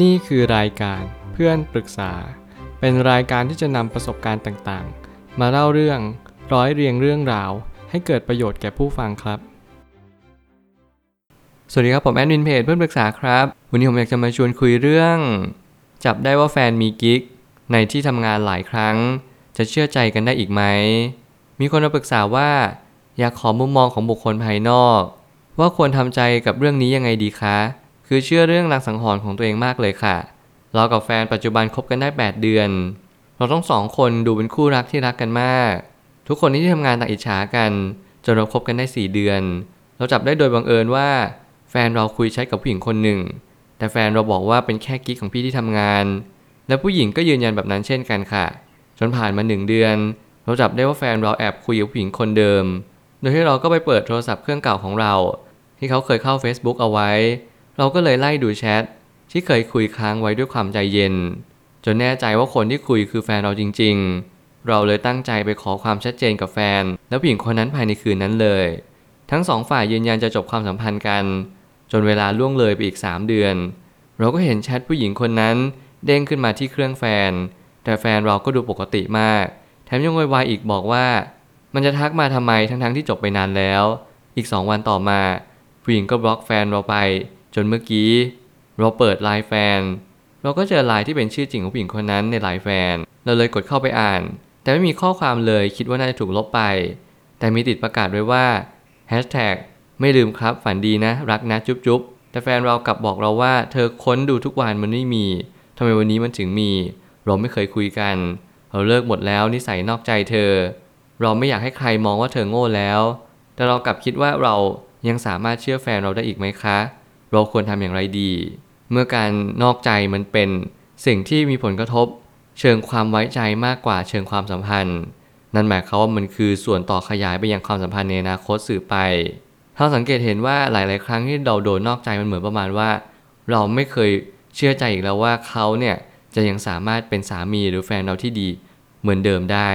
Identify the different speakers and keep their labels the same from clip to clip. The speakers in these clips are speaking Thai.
Speaker 1: นี่คือรายการเพื่อนปรึกษา เป็นรายการที่จะนำประสบการณ์ต่างๆ มาเล่าเรื่องร้อยเรียงเรื่องราว ให้เกิดประโยชน์แก่ผู้ฟังครับ สวัสดีครับผมแอดมินเพจเพื่อนปรึกษาครับ วันนี้ผมอยากจะมาชวนคุยเรื่อง จับได้ว่าแฟนมีกิ๊กในที่ทำงานหลายครั้ง จะเชื่อใจกันได้อีกไหม มีคนมาปรึกษาว่า อยากขอมุมมองของบุคคลภายนอก ว่าควรทำใจกับเรื่องนี้ยังไงดีคะ คือเชื่อเรื่องรางสังหรณ์ของตัวเองมากเลยค่ะ เรากับแฟนปัจจุบันคบกันได้ 8 เดือน เราต้องสองคนดูเป็นคู่รักที่รักกันมาก ทุกคนที่ทำงานต่างอิจฉากันจนเราคบกันได้ 4 เดือน เราจับได้โดยบังเอิญว่า แฟนเราคุยแชทกับผู้หญิงคนหนึ่ง แต่แฟนเราบอกว่าเป็นแค่กิ๊กของพี่ที่ทำงาน และผู้หญิงก็ยืนยันแบบนั้นเช่นกันค่ะ จนผ่านมาหนึ่งเดือน เราจับได้ว่าแฟนเราแอบคุยกับผู้หญิงคนเดิม โดยที่เราก็ไปเปิดโทรศัพท์เครื่องเก่าของเรา ที่เขาเคยเข้า Facebook เอาไว้ เราก็เลยไล่ดูแชทที่เคยคุยค้างไว้ด้วยความใจเย็น จนแน่ใจว่าคนที่คุยคือแฟนเราจริง ๆ เราเลยตั้งใจไปขอความชัดเจนกับแฟน แล้วผู้หญิงคนนั้นภายในคืนนั้นเลย ทั้งสองฝ่ายยืนยันจะจบความสัมพันธ์กัน จนเวลาล่วงเลยไปอีก 3 เดือน เราก็เห็นแชทผู้หญิงคนนั้น เด้งขึ้นมาที่เครื่องแฟน แต่แฟนเราก็ดูปกติมาก แถมยังโวยอีกบอกว่า มันจะทักมาทำไมทั้งๆที่จบไปนานแล้ว อีก2วันต่อมาผู้หญิงก็บล็อกแฟนเราไป จนเมื่อกี้เราเปิดไลน์แฟน เราก็เจอไลน์ที่เป็นชื่อจริงของผู้หญิงคนนั้นในไลน์แฟน เราเลยกดเข้าไปอ่าน แต่ไม่มีข้อความเลยคิดว่าน่าจะถูกลบไป แต่มีติดประกาศไว้ว่า hashtag ไม่ลืมครับฝันดีนะ รักนะจุ๊บจุ๊บแต่แฟนเรากลับบอกเราว่า เธอค้นดูทุกวันมันไม่มีทำไมวันนี้มันถึงมี เราไม่เคยคุยกัน เราเลิกหมดแล้วนิสัยนอกใจเธอ เราไม่อยากให้ใครมองว่าเธอโง่แล้ว แต่เรากลับคิดว่าเรายังสามารถเชื่อแฟนเราได้อีกไหมคะ เราควรทำอย่างไรดี เมื่อการนอกใจมันเป็นสิ่งที่มีผลกระทบ เชิงความไว้ใจมากกว่าเชิงความสัมพันธ์ นั่นหมายความว่ามันคือส่วนต่อขยายไปยังความสัมพันธ์ในอนาคตสื่อไปเราสังเกตเห็นว่าหลาย ๆ ครั้งที่เราโดนนอกใจมันเหมือนประมาณว่า เราไม่เคยเชื่อใจอีกแล้วว่าเขาเนี่ยจะยังสามารถเป็นสามีหรือแฟนเราที่ดีเหมือนเดิมได้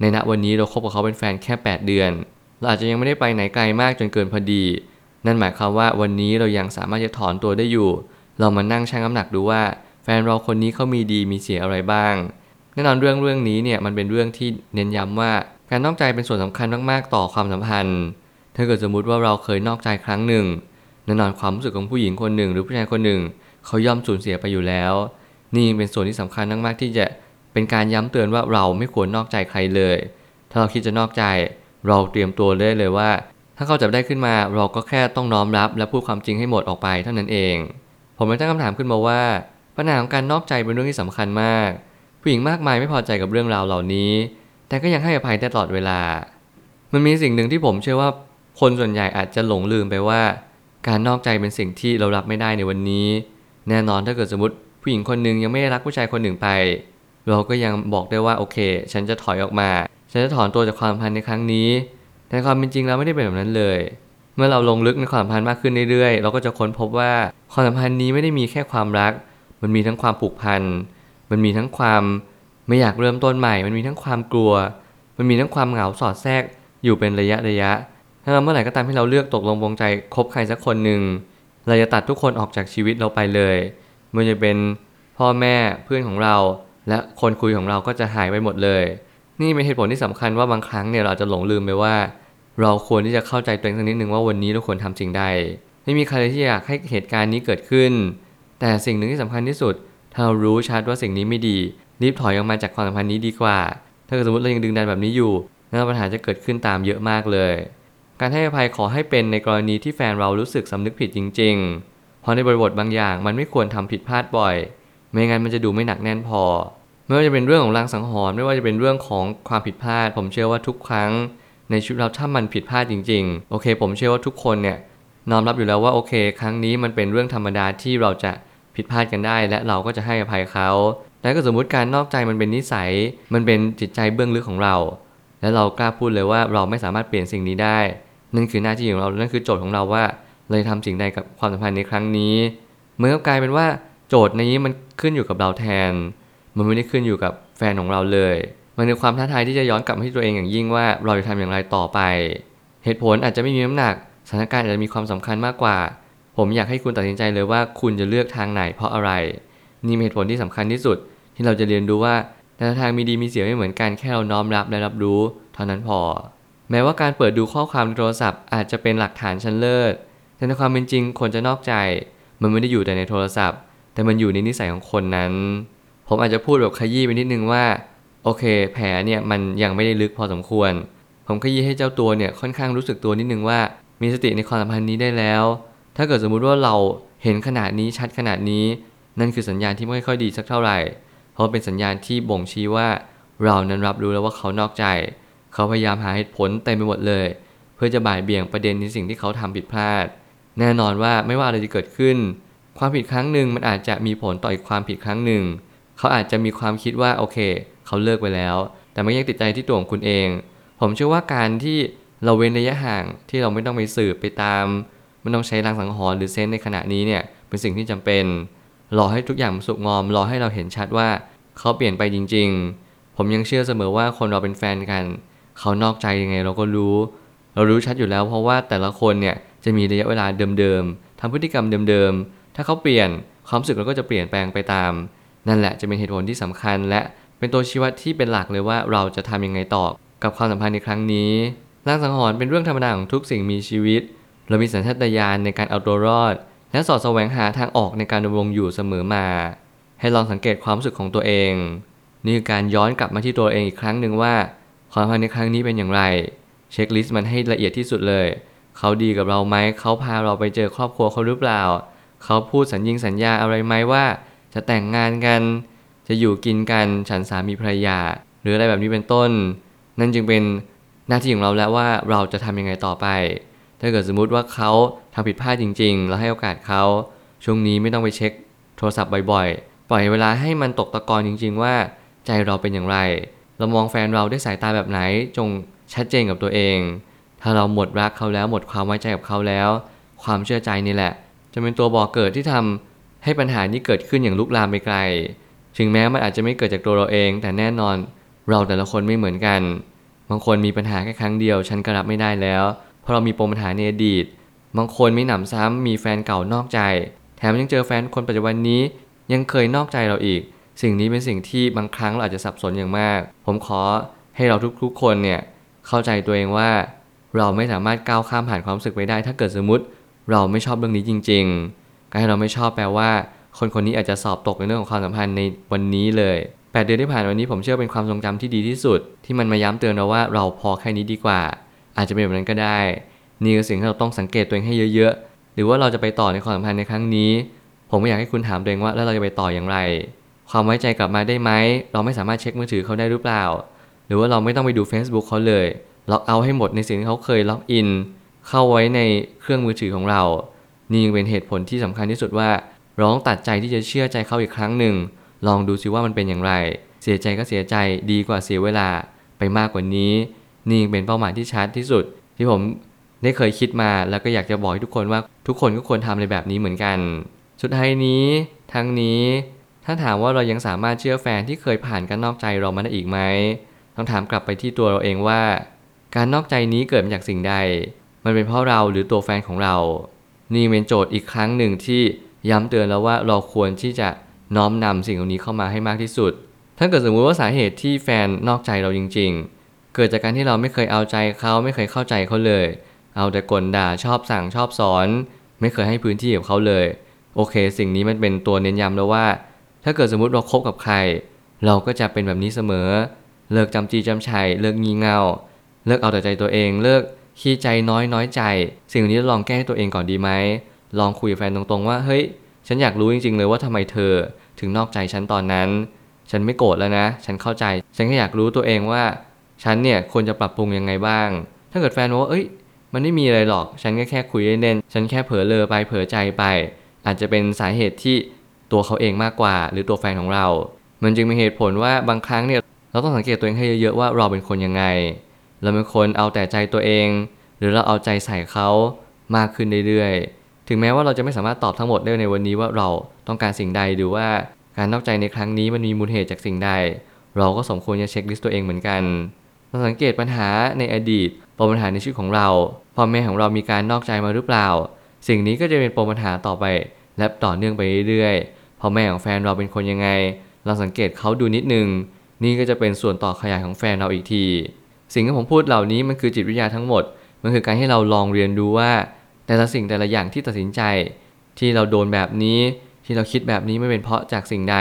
Speaker 1: ในณวันนี้เราคบกับเขาเป็นแฟนแค่ 8 เดือน เราอาจจะยังไม่ได้ไปไหนไกลมากจนเกินพอดี นั่นหมายความว่าวันนี้เรายังสามารถจะถอนตัวได้อยู่ เรามานั่งชั่งน้ำหนักดูว่า แฟนเราคนนี้เขามีดีมีเสียอะไรบ้าง แน่นอนเรื่องเรื่องนี้เนี่ยมันเป็นเรื่องที่เน้นย้ำว่า การนอกใจเป็นส่วนสำคัญมากๆ ต่อความสัมพันธ์ ถ้าเกิดสมมุติว่าเราเคยนอกใจครั้งหนึ่งแน่นอนความรู้สึกของผู้หญิงคนหนึ่ง หรือผู้ชายคนหนึ่งเขาย่อมสูญเสียไปอยู่แล้ว นี่เป็นส่วนที่สำคัญมากๆที่จะเป็นการย้ำเตือนว่าเราไม่ควรนอกใจใครเลย ถ้าเราคิดจะนอกใจ เราเตรียมตัวได้เลยว่า ถ้าเขาจับได้ขึ้นมาเราก็แค่ต้องน้อมรับ และพูดความจริงให้หมดออกไปเท่านั้นเอง ผมเลยตั้งคำถามขึ้นมาว่า ปัญหาของการนอกใจเป็นเรื่องที่สำคัญมาก ผู้หญิงมากมายไม่พอใจกับเรื่องราวเหล่านี้ แต่ก็ยังให้อภัยได้ตลอดเวลา มันมีสิ่งหนึ่งที่ผมเชื่อว่าคนส่วนใหญ่อาจจะหลงลืมไปว่า การนอกใจเป็นสิ่งที่เรารับไม่ได้ในวันนี้ แน่นอนถ้าเกิดสมมติผู้หญิงคนหนึ่งยังไม่ได้รักผู้ชายคนหนึ่งไป เราก็ยังบอกได้ว่าโอเค ฉันจะถอยออกมา ฉันจะถอนตัวจากความพันในครั้งนี้ แต่ความเป็นจริงแล้วไม่ได้เป็นแบบนั้นเลย เมื่อเราลงลึกในความสัมพันธ์มากขึ้นเรื่อยๆ เราก็จะค้นพบว่าความสัมพันธ์นี้ไม่ได้มีแค่ความรัก มันมีทั้งความผูกพัน มันมีทั้งความไม่อยากเริ่มต้นใหม่ มันมีทั้งความกลัว มันมีทั้งความเหงาสอดแทรกอยู่เป็นระยะระยะ ถ้าเมื่อไหร่ก็ตามที่เราเลือกตกลงปรงใจคบใครสักคนหนึ่ง เราจะตัดทุกคนออกจากชีวิตเราไปเลยไม่ว่าจะเป็นพ่อแม่เพื่อนของเรา และคนคุยของเราก็จะหายไปหมดเลย นี่เป็นเหตุผลที่สำคัญว่าบางครั้งเนี่ยเราจะหลงลืมไปว่า เราควรที่จะเข้าใจตัวเองสักนิดหนึ่งว่าวันนี้เราควรทำสิ่งใดไม่มีใครที่อยากให้เหตุการณ์นี้เกิดขึ้น แต่สิ่งหนึ่งที่สำคัญที่สุด ถ้าเรารู้ชัดว่าสิ่งนี้ไม่ดี รีบถอยออกมาจากความสัมพันธ์นี้ดีกว่า ถ้าเกิดสมมติเรายังดึงดันแบบนี้อยู่นั่นปัญหาจะเกิดขึ้นตามเยอะมากเลย การให้อภัยขอให้เป็นในกรณีที่แฟนเรารู้สึกสำนึกผิดจริง ๆ เพราะในบริบทบางอย่างมันไม่ควรทำผิดพลาดบ่อย ไม่งั้นมันจะดูไม่หนักแน่นพอ ไม่ว่าจะเป็นเรื่องของรางสังหรณ์ไม่ว่าจะเป็นเรื่องของความผิดพลาด ผมเชื่อว่าทุกครั้ง ในชีวิตเราถ้ามันผิดพลาดจริง ๆ โอเค ผมเชื่อว่าทุกคนเนี่ยน้อมรับอยู่แล้วว่าโอเค ครั้งนี้มันเป็นเรื่องธรรมดาที่เราจะผิดพลาดกันได้ และเราก็จะให้อภัยเขาแต่ก็สมมุติการนอกใจมันเป็นนิสัย มันเป็นจิตใจเบื้องลึกของเรา และเรากล้าพูดเลยว่าเราไม่สามารถเปลี่ยนสิ่งนี้ได้ นั่นคือหน้าที่ของเรา นั่นคือโจทย์ของเราว่าเราจะทำสิ่งใดกับความสัมพันธ์ในครั้งนี้เหมือนกับกลายเป็นว่า โจทย์นี้มันขึ้นอยู่กับเราแทน มันไม่ได้ขึ้นอยู่กับแฟนของเราเลย มันเป็นความท้าทายที่จะย้อนกลับมาที่ตัวเองอย่างยิ่งว่าเราจะทำอย่างไรต่อไป เหตุผลอาจจะไม่มีน้ำหนัก สถานการณ์อาจจะมีความสำคัญมากกว่า ผมอยากให้คุณตัดสินใจเลยว่าคุณจะเลือกทางไหนเพราะอะไร นี่เป็นเหตุผลที่สำคัญที่สุด ที่เราจะเรียนรู้ว่าแต่ละทางมีดีมีเสียไม่เหมือนกันแค่เราน้อมรับและรับรู้ เท่านั้นพอ แม้ว่าการเปิดดูข้อความในโทรศัพท์อาจจะเป็นหลักฐานชั้นเลิศ แต่ในความเป็นจริงคนจะนอกใจ มันไม่ได้อยู่แต่ในโทรศัพท์ แต่มันอยู่ในนิสัยของคนนั้น ผมอาจจะพูดแบบขยี้ไปนิดนึงว่า โอเค แผลเนี่ยมันยังไม่ได้ลึกพอสมควร ผมขยี้ให้เจ้าตัวเนี่ยค่อนข้างรู้สึกตัวนิดนึงว่า มีสติในความสัมพันธ์นี้ได้แล้ว ถ้าเกิดสมมุติว่าเราเห็นขนาดนี้ชัดขนาดนี้ นั่นคือสัญญาณที่ไม่ค่อยดีสักเท่าไหร่ เพราะเป็นสัญญาณที่บ่งชี้ว่า เรานั้นรับรู้แล้วว่าเขานอกใจ เขาพยายามหาเหตุผลเต็มไปหมดเลย เพื่อจะบ่ายเบี่ยงประเด็นในสิ่งที่เขาทำผิดพลาด แน่นอนว่าไม่ว่าอะไรจะเกิดขึ้น ความผิดครั้งหนึ่งมันอาจจะมีผลต่ออีกความผิดครั้งหนึ่ง เขาอาจจะมีความคิดว่าโอเคเขาเลิกไปแล้ว แต่ไม่ยังติดใจที่ตัวของคุณเอง ผมเชื่อว่าการที่เราเว้นระยะห่างที่เราไม่ต้องไปสืบไปตามไม่ต้องใช้รางสังหรณ์หรือเซนในขณะนี้เนี่ยเป็นสิ่งที่จำเป็น รอให้ทุกอย่างสุกงอม รอให้เราเห็นชัดว่าเขาเปลี่ยนไปจริง ๆ ผมยังเชื่อเสมอว่าคนเราเป็นแฟนกัน เขานอกใจยังไงเราก็รู้ เรารู้ชัดอยู่แล้ว เพราะว่าแต่ละคนเนี่ยจะมีระยะเวลาเดิมๆทำพฤติกรรมเดิมๆถ้าเขาเปลี่ยนความรู้สึกเราก็จะเปลี่ยนแปลงไปตาม นั่นแหละจะเป็นเหตุผลที่สำคัญ และเป็นตัวชี้วัดที่เป็นหลักเลยว่าเราจะทำยังไงต่อกับความสัมพันธ์ในครั้งนี้ร่างสังหรณ์เป็นเรื่องธรรมดาของทุกสิ่งมีชีวิต เรามีสัญชาตญาณในการเอาตัวรอด และสอดแสวงหาทางออกในการดำรงอยู่เสมอมา ให้ลองสังเกตความรู้สึกของตัวเอง นี่คือการย้อนกลับมาที่ตัวเองอีกครั้งหนึ่งว่า ความสัมพันธ์ในครั้งนี้เป็นอย่างไร เช็คลิสต์มันให้ละเอียดที่สุดเลย เขาดีกับเราไหม เขาพาเราไปเจอครอบครัวเขาหรือเปล่า เขาพูดสัญญิงสัญญาอะไรไหมว่า จะแต่งงานกัน จะอยู่กินกันฉันสามีภรรยา หรืออะไรแบบนี้เป็นต้น นั่นจึงเป็นหน้าที่ของเราแล้วว่าเราจะทำยังไงต่อไป ถ้าเกิดสมมุติว่าเขาทำผิดพลาดจริง ๆ เราให้โอกาสเขาช่วงนี้ไม่ต้องไปเช็คโทรศัพท์บ่อยๆ ปล่อยเวลาให้มันตกตะกอนจริง ๆ ว่าใจเราเป็นอย่างไร เรามองแฟนเราด้วยสายตาแบบไหนจงชัดเจนกับตัวเอง ถ้าเราหมดรักเขาแล้วหมดความไว้ใจกับเขาแล้ว ความเชื่อใจนี่แหละ จะเป็นตัวบอกเกิดที่ทำ ให้ปัญหานี้เกิดขึ้นอย่างลุกลามไปไกล ถึงแม้มันอาจจะไม่เกิดจากตัวเราเอง แต่แน่นอนเราแต่ละคนไม่เหมือนกัน บางคนมีปัญหาแค่ครั้งเดียว ฉันก็รับไม่ได้แล้ว เพราะเรามีปมปัญหาในอดีต บางคนไม่หนำซ้ำมีแฟนเก่านอกใจ แถมยังเจอแฟนคนปัจจุบันนี้ ยังเคยนอกใจเราอีก สิ่งนี้เป็นสิ่งที่บางครั้งเราอาจจะสับสนอย่างมาก ผมขอให้เราทุกๆคนเนี่ยเข้าใจตัวเองว่า เราไม่สามารถก้าวข้ามผ่านความรู้สึกไปได้ ถ้าเกิดสมมติเราไม่ชอบเรื่องนี้จริง ๆ การที่เราไม่ชอบแปลว่า คนคนนี้อาจจะสอบตกในเรื่องของความสัมพันธ์ในวันนี้เลย8เดือนที่ผ่านวันนี้ผมเชื่อเป็นความทรงจำที่ดีที่สุด ที่มันมาย้ำเตือนเราว่าเราพอแค่นี้ดีกว่า อาจจะเป็นแบบนั้นก็ได้ นี่คือสิ่งที่เราต้องสังเกตตัวเองให้เยอะๆ หรือว่าเราจะไปต่อในความสัมพันธ์ในครั้งนี้ ผมไม่อยากให้คุณถามตัวเองว่าแล้วเราจะไปต่ออย่างไร ความไว้ใจกลับมาได้ไหม เราไม่สามารถเช็คมือถือเขาได้หรือเปล่า หรือว่าเราไม่ต้องไปดู Facebook เขาเลยล็อกเอาให้หมดในสิ่งที่เขาเคยล็อกอินเข้าไว้ในเครื่องมือถือของเรา นี่ยังเป็นเหตุผลที่สำคัญที่สุดว่า ร้องตัดใจที่จะเชื่อใจเขาอีกครั้งหนึ่ง ลองดูซิว่ามันเป็นอย่างไร เสียใจก็เสียใจดีกว่าเสียเวลาไปมากกว่านี้ นี่ยังเป็นเป้าหมายที่ชัดที่สุด ที่ผมได้เคยคิดมาแล้วก็อยากจะบอกให้ทุกคนว่าทุกคนก็ควรทำอะไรแบบนี้เหมือนกัน สุดท้ายนี้ทั้งนี้ ถ้าถามว่าเรายังสามารถเชื่อแฟนที่เคยผ่านการนอกใจเรามาได้อีกไหมต้องถามกลับไปที่ตัวเราเองว่า การนอกใจนี้เกิดมาจากสิ่งใด มันเป็นเพราะเราหรือตัวแฟนของเรา นี่เป็นโจทย์อีกครั้งหนึ่งที่ย้ำเตือนแล้วว่าเราควรที่จะน้อมนำสิ่งเหล่านี้เข้ามาให้มากที่สุด ถ้าเกิดสมมุติว่าสาเหตุที่แฟนนอกใจเราจริง ๆ เกิดจากการที่เราไม่เคยเอาใจเขาไม่เคยเข้าใจเขาเลย เอาแต่กลด่าชอบสั่งชอบสอน ไม่เคยให้พื้นที่กับเขาเลย โอเค สิ่งนี้มันเป็นตัวเน้นย้ำแล้วว่า ถ้าเกิดสมมุติเราคบกับใคร เราก็จะเป็นแบบนี้เสมอ เลิกจำจีจำชัยเลิกงี่เง่าเลิกเอาแต่ใจตัวเองเลิก ขี้ใจน้อยน้อยใจ สิ่งนี้ลองแก้ให้ตัวเองก่อนดีไหมลองคุยกับแฟนตรงๆว่าเฮ้ย ฉันอยากรู้จริงๆเลยว่าทำไมเธอถึงนอกใจฉันตอนนั้น ฉันไม่โกรธแล้วนะ ฉันเข้าใจ ฉันแค่อยากรู้ตัวเองว่า ฉันเนี่ยควรจะปรับปรุงยังไงบ้าง ถ้าเกิดแฟนบอกว่าเอ้ย มันไม่มีอะไรหรอก ฉันก็แค่คุยเล่นๆฉันแค่เผลอเลอไปเผลอใจไป อาจจะเป็นสาเหตุที่ตัวเขาเองมากกว่า หรือตัวแฟนของเรา มันจึงมีเหตุผลว่าบางครั้งเนี่ยเราต้องสังเกตตัวเองให้เยอะๆว่าเราเป็นคนยังไง เราเป็นคนเอาแต่ใจตัวเอง หรือเราเอาใจใส่เขามากขึ้นเรื่อยๆ ถึงแม้ว่าเราจะไม่สามารถตอบทั้งหมดได้ในวันนี้ว่าเราต้องการสิ่งใดหรือว่าการนอกใจในครั้งนี้มันมีมูลเหตุจากสิ่งใด เราก็สมควรจะเช็คลิสต์ตัวเองเหมือนกันเราสังเกตปัญหาในอดีตปมปัญหาในชีวิตของเราพ่อแม่ของเรามีการนอกใจมาหรือเปล่า สิ่งนี้ก็จะเป็นปมปัญหาต่อไป และต่อเนื่องไปเรื่อยๆพ่อแม่ของแฟนเราเป็นคนยังไง เราสังเกตเขาดูนิดนึง นี่ก็จะเป็นส่วนต่อขยายของแฟนเราอีกที สิ่งที่ผมพูดเหล่านี้มันคือจิตวิทยาทั้งหมด มันคือการให้เราลองเรียนรู้ว่า แต่ละสิ่งแต่ละอย่างที่ตัดสินใจ ที่เราโดนแบบนี้ที่เราคิดแบบนี้ไม่เป็นเพราะจากสิ่งใด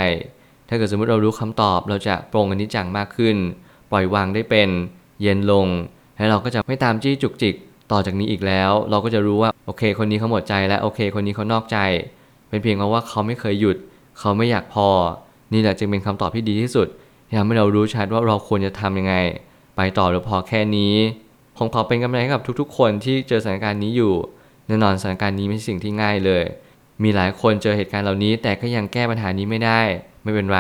Speaker 1: ถ้าเกิดสมมติเรารู้คำตอบเราจะปรงอันิจจังมากขึ้น ปล่อยวางได้เป็น เย็นลง และเราก็จะไม่ตามจี้จุกจิกต่อจากนี้อีกแล้ว เราก็จะรู้ว่าโอเค คนนี้เขาหมดใจและโอเค คนนี้เขานอกใจ เป็นเพียงเพราะว่าเขาไม่เคยหยุด เขาไม่อยากพอ นี่แหละจึงเป็นคำตอบที่ดีที่สุดที่ทำให้เรารู้ชัดว่าเราควรจะทำยังไง ไปต่อหรือพอแค่นี้ผมขอเป็นกำลังใจให้กับทุกๆ คนที่เจอสถานการณ์นี้อยู่แน่นอนสถานการณ์นี้ไม่ใช่สิ่งที่ง่ายเลย มีหลายคนเจอเหตุการณ์เหล่านี้ แต่ก็ยังแก้ปัญหานี้ไม่ได้ ไม่เป็นไร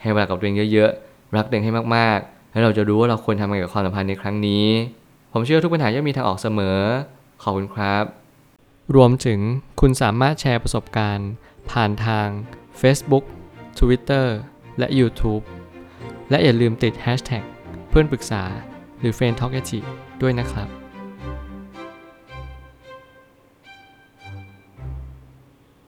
Speaker 1: ให้เวลากับตัวเองเยอะๆ รักตัวเองให้มากๆ แล้วเราจะรู้ว่าเราควรทำยังไงกับความสัมพันธ์ในครั้งนี้ ผมเชื่อทุกปัญหาย่อมมีทางออกเสมอ ขอบคุณครับ รวมถึงคุณสามารถแชร์ประสบการณ์ ผ่านทาง Facebook Twitter และ YouTube และอย่าลืมติด Hashtag เพื่อนปรึกษาหรือ f r ร e n d t a l k ด้วยนะครับ